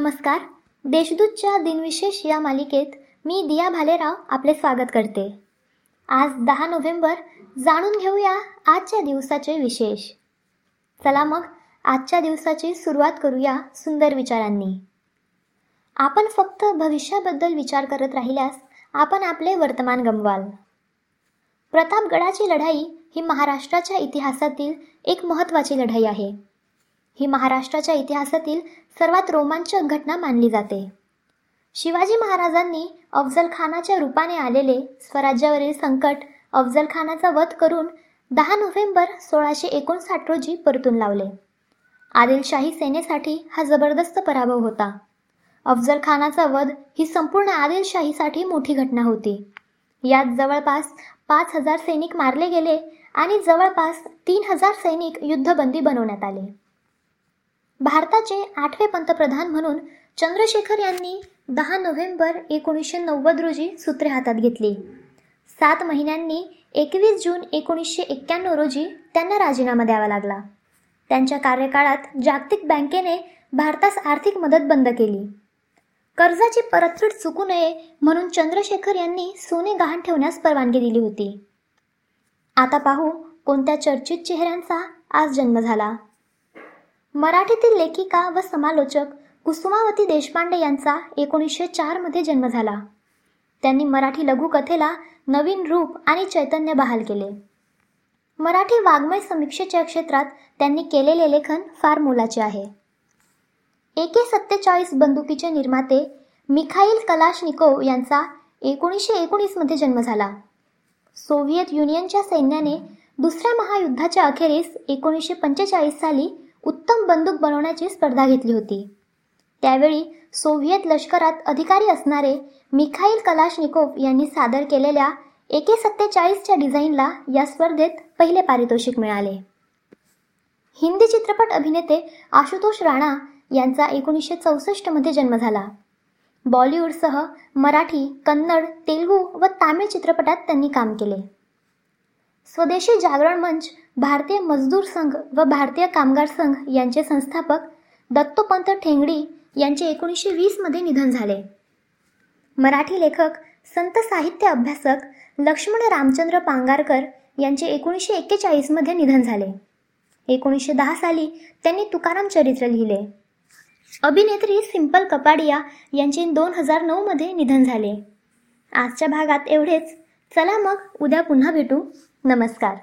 नमस्कार. देशदूतच्या दिनविशेष या मालिकेत मी दिया भालेराव आपले स्वागत करते. आज दहा नोव्हेंबर जाणून घेऊया आजच्या दिवसाचे विशेष. चला मग आजच्या दिवसाची सुरुवात करूया सुंदर विचारांनी. आपण फक्त भविष्याबद्दल विचार करत राहिल्यास आपण आपले वर्तमान गमवाल. प्रतापगडाची लढाई ही महाराष्ट्राच्या इतिहासातील एक महत्त्वाची लढाई आहे. ही महाराष्ट्राच्या इतिहासातील सर्वात रोमांचक घटना मानली जाते. शिवाजी महाराजांनी अफजल खानाच्या रूपाने आलेले स्वराज्यावरील संकट अफजल खानाचा वध करून दहा नोव्हेंबर सोळाशे एकोणसाठ रोजी परतून लावले. आदिलशाही सेनेसाठी हा जबरदस्त पराभव होता. अफजल खानाचा वध ही संपूर्ण आदिलशाहीसाठी मोठी घटना होती. यात जवळपास पाच हजार सैनिक मारले गेले आणि जवळपास तीन हजार सैनिक युद्धबंदी बनवण्यात आले. भारताचे आठवे पंतप्रधान म्हणून चंद्रशेखर यांनी दहा नोव्हेंबर एकोणीसशे नव्वद रोजी सूत्रे हातात घेतली. सात महिन्यांनी एकवीस जून एकोणीसशे एक्क्याण्णव रोजी त्यांना राजीनामा द्यावा लागला. त्यांच्या कार्यकाळात जागतिक बँकेने भारतास आर्थिक मदत बंद केली. कर्जाची परतफेड चुकू नये म्हणून चंद्रशेखर यांनी सोने गहाण ठेवण्यास परवानगी दिली होती. आता पाहू कोणत्या चर्चित चेहऱ्यांचा आज जन्म झाला. मराठीतील लेखिका व समालोचक कुसुमावती देशपांडे यांचा एकोणीसशे चारमध्ये जन्म झाला. त्यांनी मराठी लघुकथेला नवीन रूप आणि चैतन्य बहाल केले. मराठी वाङ्मय समीक्षेच्या क्षेत्रात त्यांनी केलेले लेखन फार मोलाचे आहे. ए के सत्तेचाळीस बंदुकीचे निर्माते मिखाईल कलाशनिकोव यांचा एकोणीसशे एकोणीसमध्ये जन्म झाला. सोव्हिएत युनियनच्या सैन्याने दुसऱ्या महायुद्धाच्या अखेरीस एकोणीसशे पंचेचाळीस साली उत्तम बंदूक बनवण्याची स्पर्धा घेतली होती. त्यावेळी सोव्हिएत लष्करात अधिकारी असणारे मिखाईल कलाशनिकोव यांनी सादर केलेल्या ए के सत्तेचाळीसच्या डिझाईनला या स्पर्धेत पहिले पारितोषिक मिळाले. हिंदी चित्रपट अभिनेते आशुतोष राणा यांचा एकोणीसशे चौसष्टमध्ये जन्म झाला. बॉलिवूडसह मराठी कन्नड तेलुगू व तामिळ चित्रपटात त्यांनी काम केले. स्वदेशी जागरण मंच भारतीय मजदूर संघ व भारतीय कामगार संघ यांचे संस्थापक दत्तोपंत ठेंगडी यांचे एकोणीसशे वीसमध्ये निधन झाले. मराठी लेखक संत साहित्य अभ्यासक लक्ष्मण रामचंद्र पांगारकर यांचे एकोणीसशे एक्केचाळीसमध्ये निधन झाले. एकोणीसशे दहा साली त्यांनी तुकाराम चरित्र लिहिले. अभिनेत्री सिंपल कपाडिया यांचे दोन हजार नऊमध्ये निधन झाले. आजच्या भागात एवढेच. चला मग उद्या पुन्हा भेटू. नमस्कार.